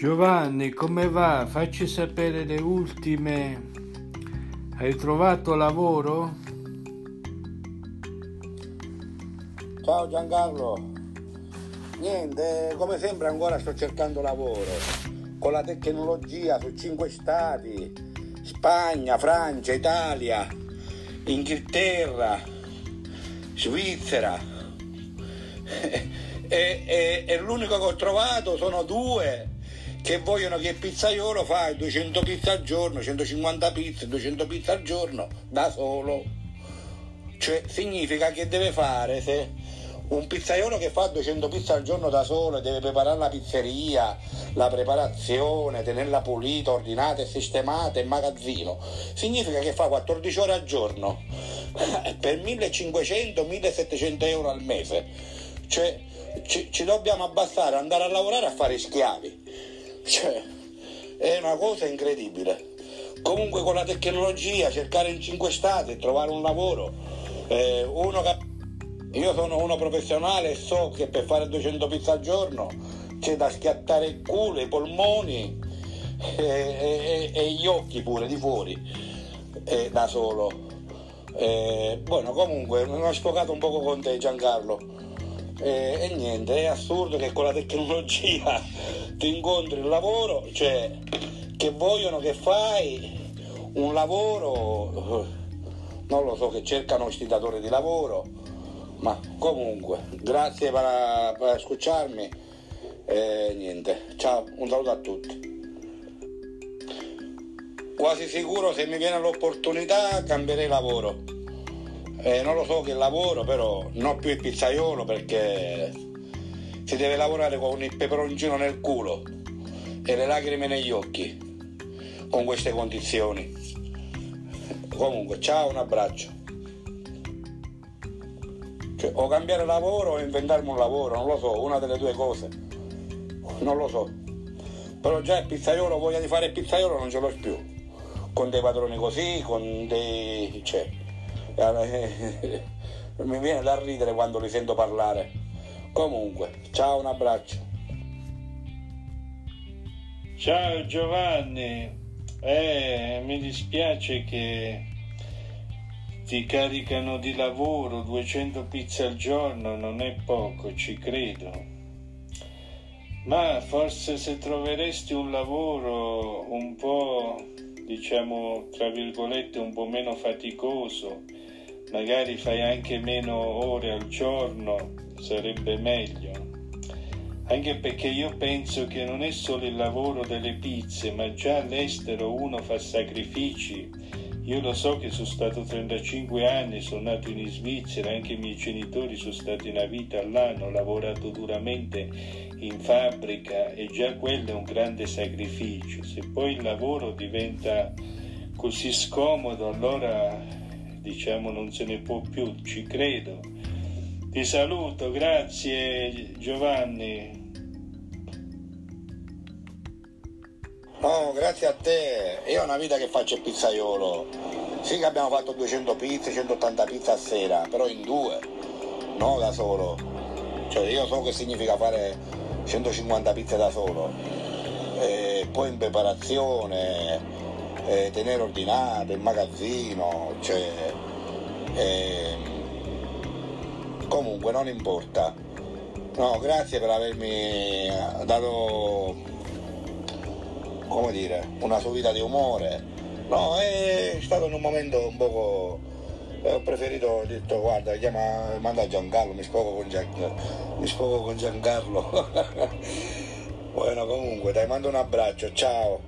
Giovanni, come va? Facci sapere le ultime. Hai trovato lavoro? Ciao Giancarlo. Niente, come sempre ancora sto cercando lavoro. Con la tecnologia su cinque stati, Spagna, Francia, Italia, Inghilterra, Svizzera. E, e, e l'unico che ho trovato sono due che vogliono che il pizzaiolo fa 200 pizze al giorno, 150 pizze, 200 pizze al giorno da solo. Cioè significa che deve fare se un pizzaiolo che fa 200 pizze al giorno da solo e deve preparare la pizzeria, la preparazione, tenerla pulita, ordinata e sistemata in magazzino, significa che fa 14 ore al giorno per 1500-1700 euro al mese. Cioè ci, ci dobbiamo abbassare, andare a lavorare a fare schiavi. Cioè, è una cosa incredibile. Comunque con la tecnologia, cercare in cinque stati, trovare un lavoro, eh, uno che... Io sono uno professionale e so che per fare 200 pizze al giorno c'è da schiattare il culo, i polmoni e, e, e gli occhi pure di fuori, eh, da solo. Eh, bueno, comunque, mi ho sfocato un poco con te Giancarlo. Eh, e niente, è assurdo che con la tecnologia ti incontri il lavoro, cioè che vogliono che fai un lavoro, non lo so, che cercano questi datori di lavoro, ma comunque, grazie per, per ascoltarmi e niente, ciao, un saluto a tutti. Quasi sicuro se mi viene l'opportunità cambierei lavoro. Eh, non lo so che lavoro, però non più il pizzaiolo perché si deve lavorare con il peperoncino nel culo e le lacrime negli occhi con queste condizioni. Comunque, ciao, un abbraccio. Cioè, o cambiare lavoro o inventarmi un lavoro, non lo so, una delle due cose. Non lo so. Però già il pizzaiolo, voglia di fare il pizzaiolo non ce l'ho più. Con dei padroni così, con dei... cioè, mi viene da ridere quando li sento parlare. Comunque, ciao, un abbraccio. Ciao Giovanni, eh, mi dispiace che ti caricano di lavoro 200 pizze al giorno, non è poco, ci credo. Ma forse se troveresti un lavoro un po', diciamo, tra virgolette, un po' meno faticoso, magari fai anche meno ore al giorno, sarebbe meglio. Anche perché io penso che non è solo il lavoro delle pizze, ma già all'estero uno fa sacrifici. Io lo so che sono stato 35 anni, sono nato in Svizzera, anche i miei genitori sono stati una vita là, hanno lavorato duramente in fabbrica e già quello è un grande sacrificio. Se poi il lavoro diventa così scomodo, allora diciamo non se ne può più, ci credo. Ti saluto, grazie Giovanni. No, grazie a te. Io ho una vita che faccio il pizzaiolo. Sì che abbiamo fatto 200 pizze, 180 pizze a sera, però in due, non da solo. Cioè io so che significa fare 150 pizze da solo. E poi in preparazione, e tenere ordinato, il magazzino, cioè... E... Comunque non importa. No, grazie per avermi dato come dire, una subita di umore. No, è stato in un momento un poco. eh, Ho preferito, ho detto guarda, chiama, manda Giancarlo, mi sfogo con Giancarlo. Mi sfogo con Giancarlo. bueno, comunque, dai, mando un abbraccio, ciao.